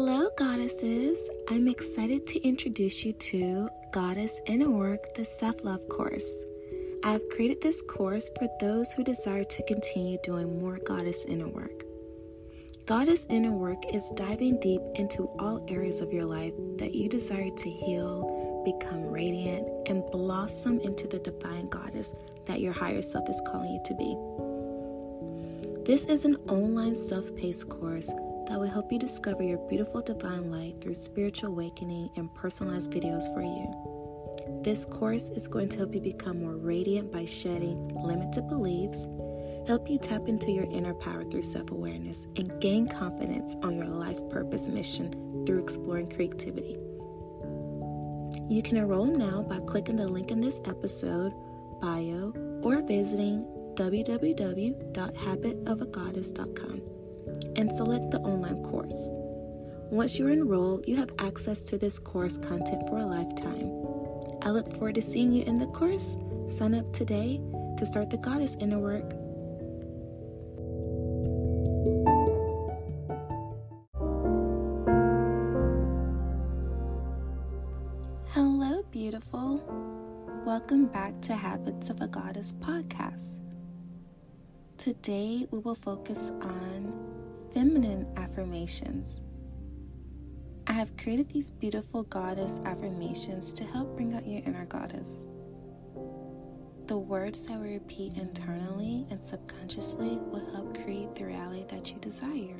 Hello, goddesses. I'm excited to introduce you to Goddess Inner Work, the Self Love course. I have created this course for those who desire to continue doing more Goddess Inner Work. Goddess Inner Work is diving deep into all areas of your life that you desire to heal, become radiant, and blossom into the divine goddess that your higher self is calling you to be. This is an online self paced course that will help you discover your beautiful divine light through spiritual awakening and personalized videos for you. This course is going to help you become more radiant by shedding limited beliefs, help you tap into your inner power through self awareness, and gain confidence on your life purpose mission through exploring creativity. You can enroll now by clicking the link in this episode bio or visiting www.habitsofagoddess.com and select the online course. Once you're enrolled, you have access to this course content for a lifetime. I look forward to seeing you in the course. Sign up today to start the Goddess Inner Work. Hello, beautiful. Welcome back to Habits of a Goddess podcast. Today we will focus on feminine affirmations. I have created these beautiful goddess affirmations to help bring out your inner goddess. The words that we repeat internally and subconsciously will help create the reality that you desire.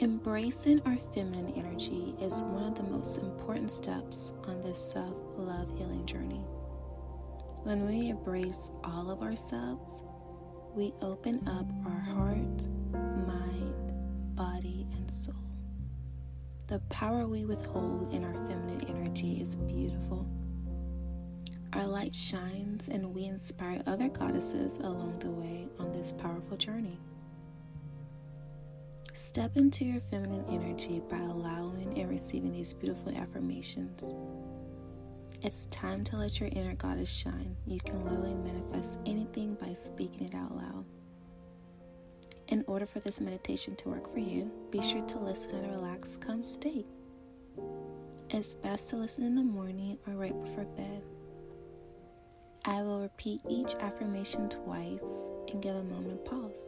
Embracing our feminine energy is one of the most important steps on this self love healing journey. When we embrace all of ourselves, we open up our heart, mind, body, and soul. The power we withhold in our feminine energy is beautiful. Our light shines and we inspire other goddesses along the way on this powerful journey. Step into your feminine energy by allowing and receiving these beautiful affirmations. It's time to let your inner goddess shine. You can literally manifest anything by speaking it out loud. In order for this meditation to work for you, be sure to listen in a relaxed, calm state. It's best to listen in the morning or right before bed. I will repeat each affirmation twice and give a moment of pause.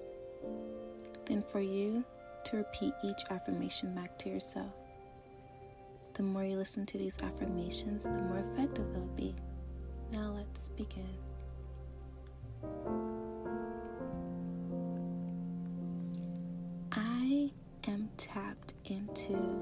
Then, for you to repeat each affirmation back to yourself. The more you listen to these affirmations, the more effective they'll be. Now, let's begin. Into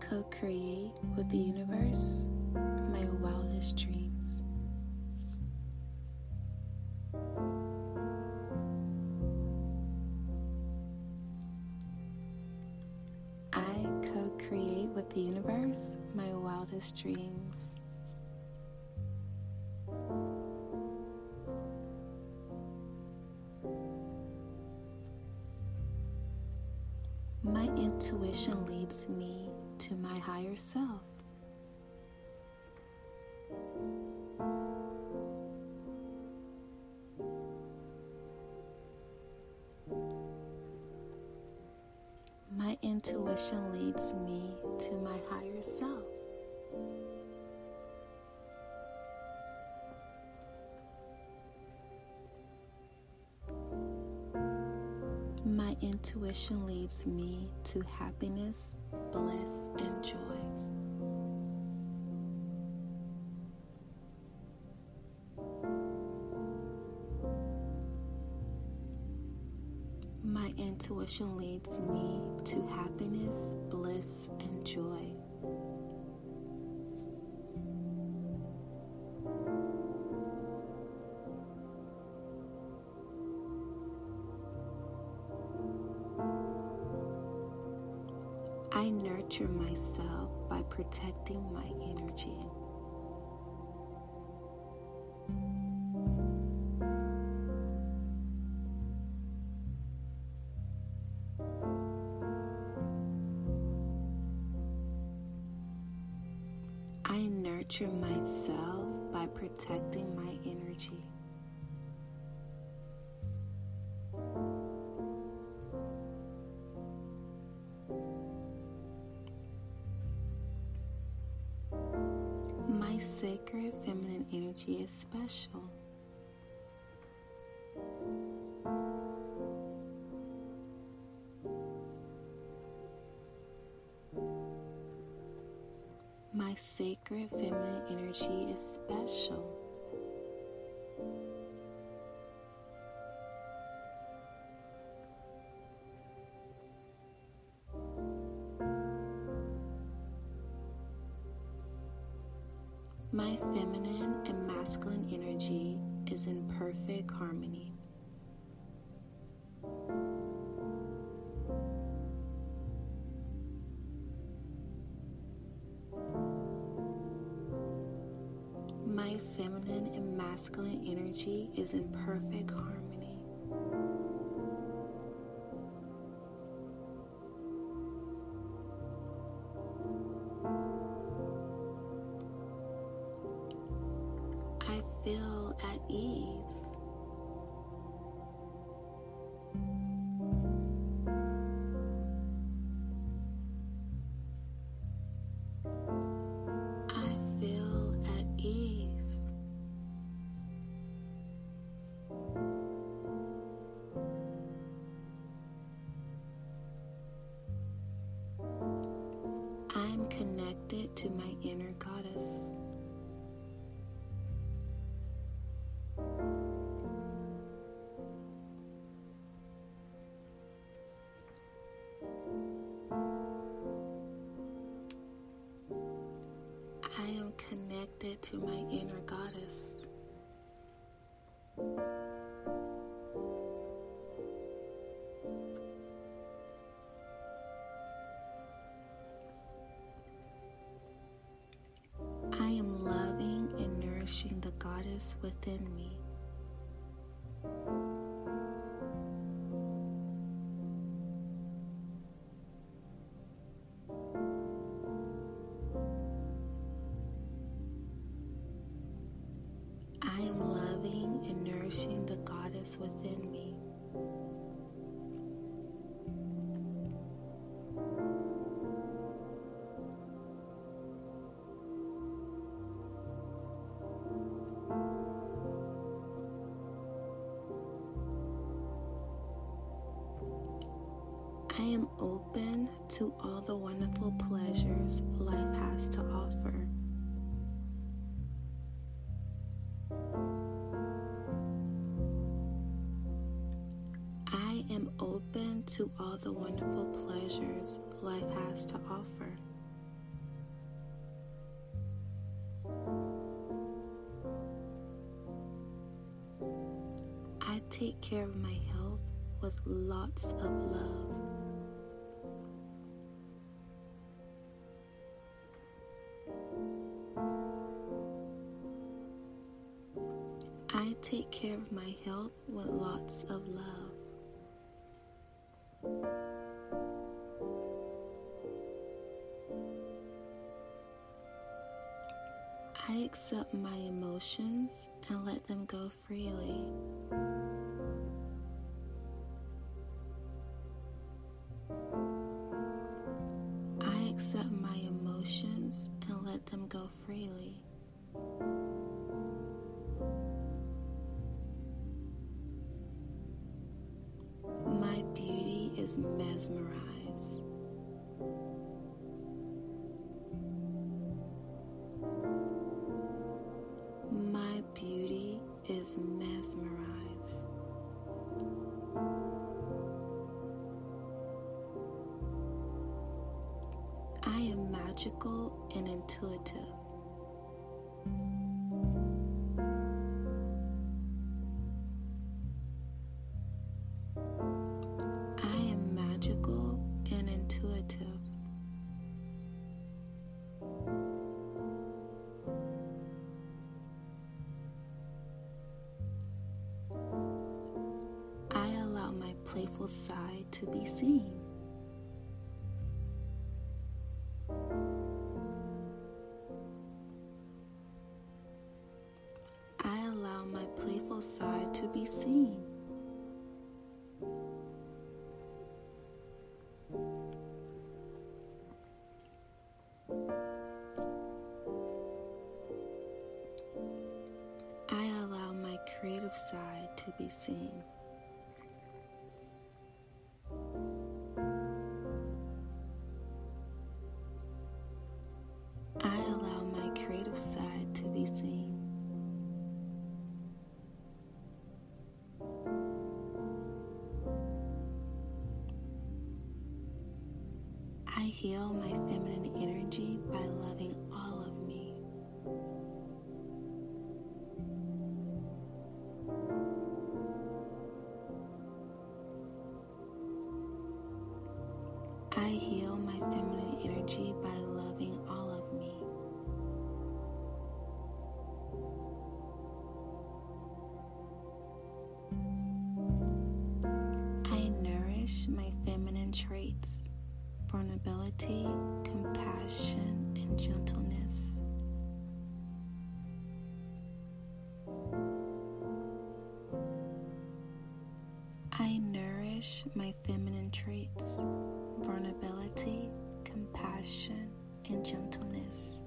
co create with the universe my wildest dreams. I co create with the universe my wildest dreams. My intuition leads me to my higher self. My intuition leads me to my higher self. My intuition leads me to happiness, bliss, and joy. My intuition leads me to happiness, bliss, and joy. I nurture myself by protecting my energy. Special. My sacred feminine energy is special. Masculine energy is in perfect harmony. To my inner goddess. I am loving and nourishing the goddess within me. Am open to all the wonderful pleasures life has to offer. I take care of my health with lots of love. I accept my emotions and let them go freely. I accept is mesmerized. My beauty is mesmerized. I am magical and intuitive. Am magical and intuitive. I allow my playful side to be seen. Side to be seen. I heal my feminine energy by loving all of me. I nourish my feminine traits vulnerability, compassion, and gentleness. I nourish my feminine traits vulnerability, compassion, and gentleness.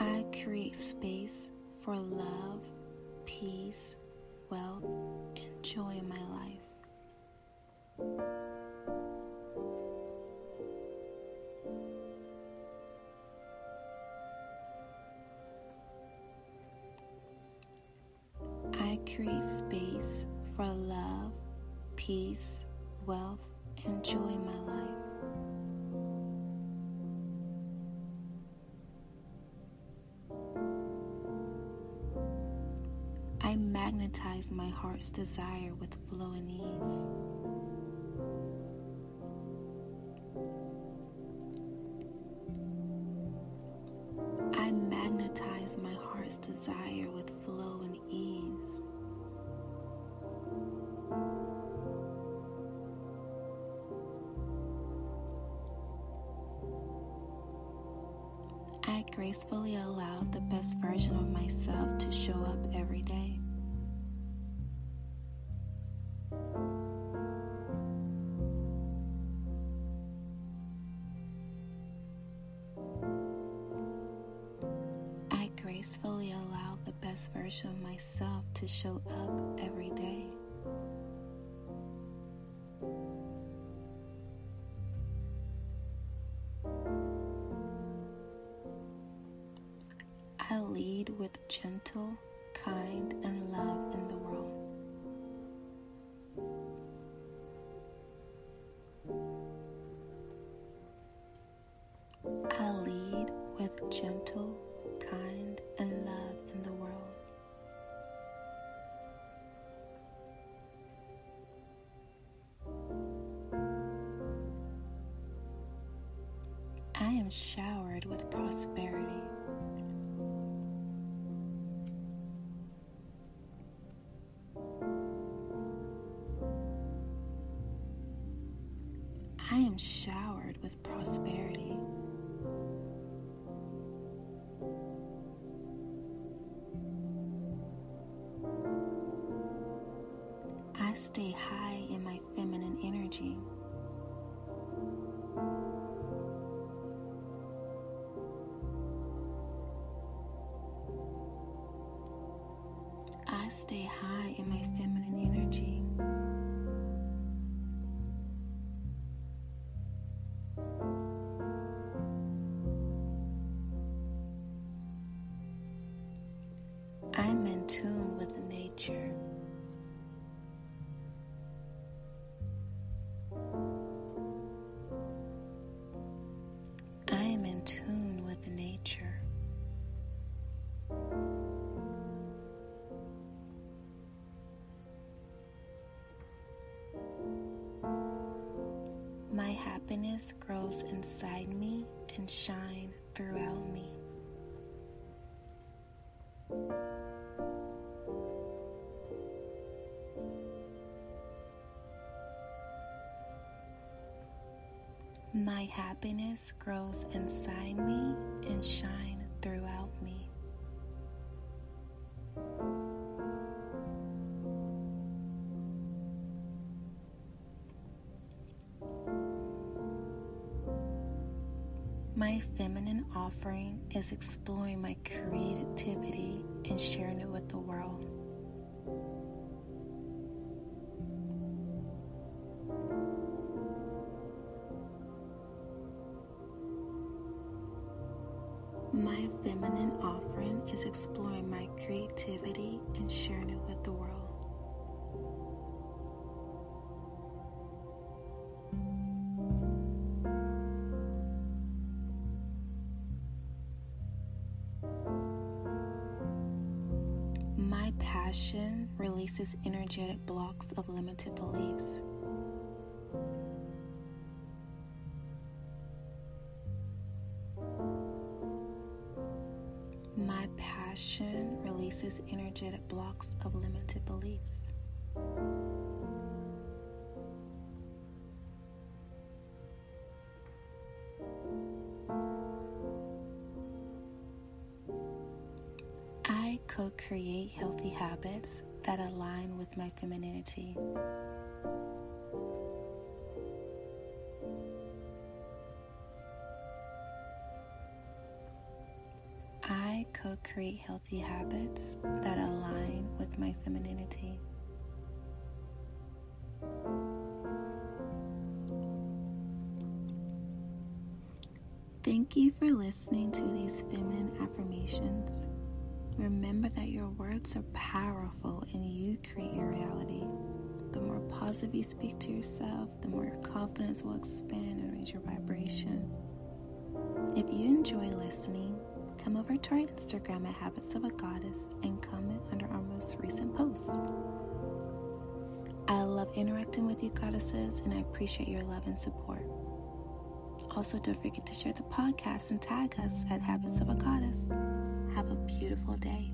I create space for love, peace, wealth, and joy in my life. Magnetize my heart's desire with flow and ease. I magnetize my heart's desire with flow and ease. I gracefully allow the best version gracefully allow the best version of myself to show up every day. I lead with gentle, kind, and love in the world. I lead with gentle, I am showered with prosperity. I stay high in my feminine energy. I stay high in my feminine energy. Happiness grows inside me and shine throughout me. My happiness grows inside me and shine throughout me. My feminine offering is exploring my creativity and sharing it with the world. My passion releases energetic blocks of limited beliefs. My passion releases energetic blocks of limited beliefs. Create healthy habits that align with my femininity. I co create healthy habits that align with my femininity. Thank you for listening to these feminine affirmations. Remember that your words are powerful and you create your reality. The more positive you speak to yourself, the more your confidence will expand and raise your vibration. If you enjoy listening, come over to our Instagram at Habits of a Goddess and comment under our most recent posts. I love interacting with you, goddesses, and I appreciate your love and support. Also, don't forget to share the podcast and tag us at Habits of a Goddess. Have a beautiful day.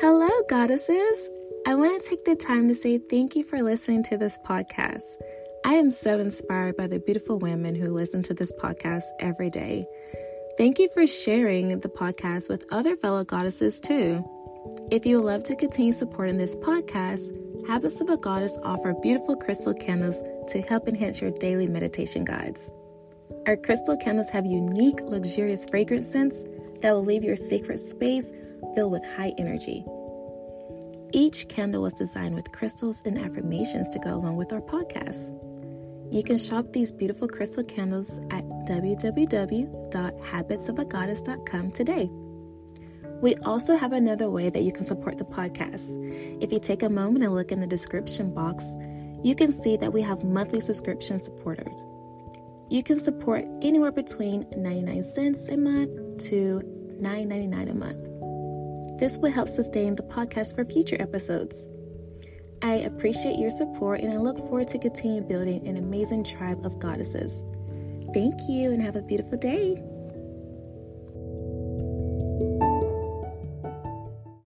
Hello, goddesses. I want to take the time to say thank you for listening to this podcast. I am so inspired by the beautiful women who listen to this podcast every day. Thank you for sharing the podcast with other fellow goddesses too. If you would love to continue supporting this podcast, Habits of a Goddess offer beautiful crystal candles to help enhance your daily meditation guides. Our crystal candles have unique, luxurious fragrance scents that will leave your sacred space filled with high energy. Each candle was designed with crystals and affirmations to go along with our podcast. You can shop these beautiful crystal candles at www.habitsofagoddess.com today. We also have another way that you can support the podcast. If you take a moment and look in the description box, you can see that we have monthly subscription supporters. You can support anywhere between 99 cents a month to $9.99 a month. This will help sustain the podcast for future episodes. I appreciate your support and I look forward to continue building an amazing tribe of goddesses. Thank you and have a beautiful day.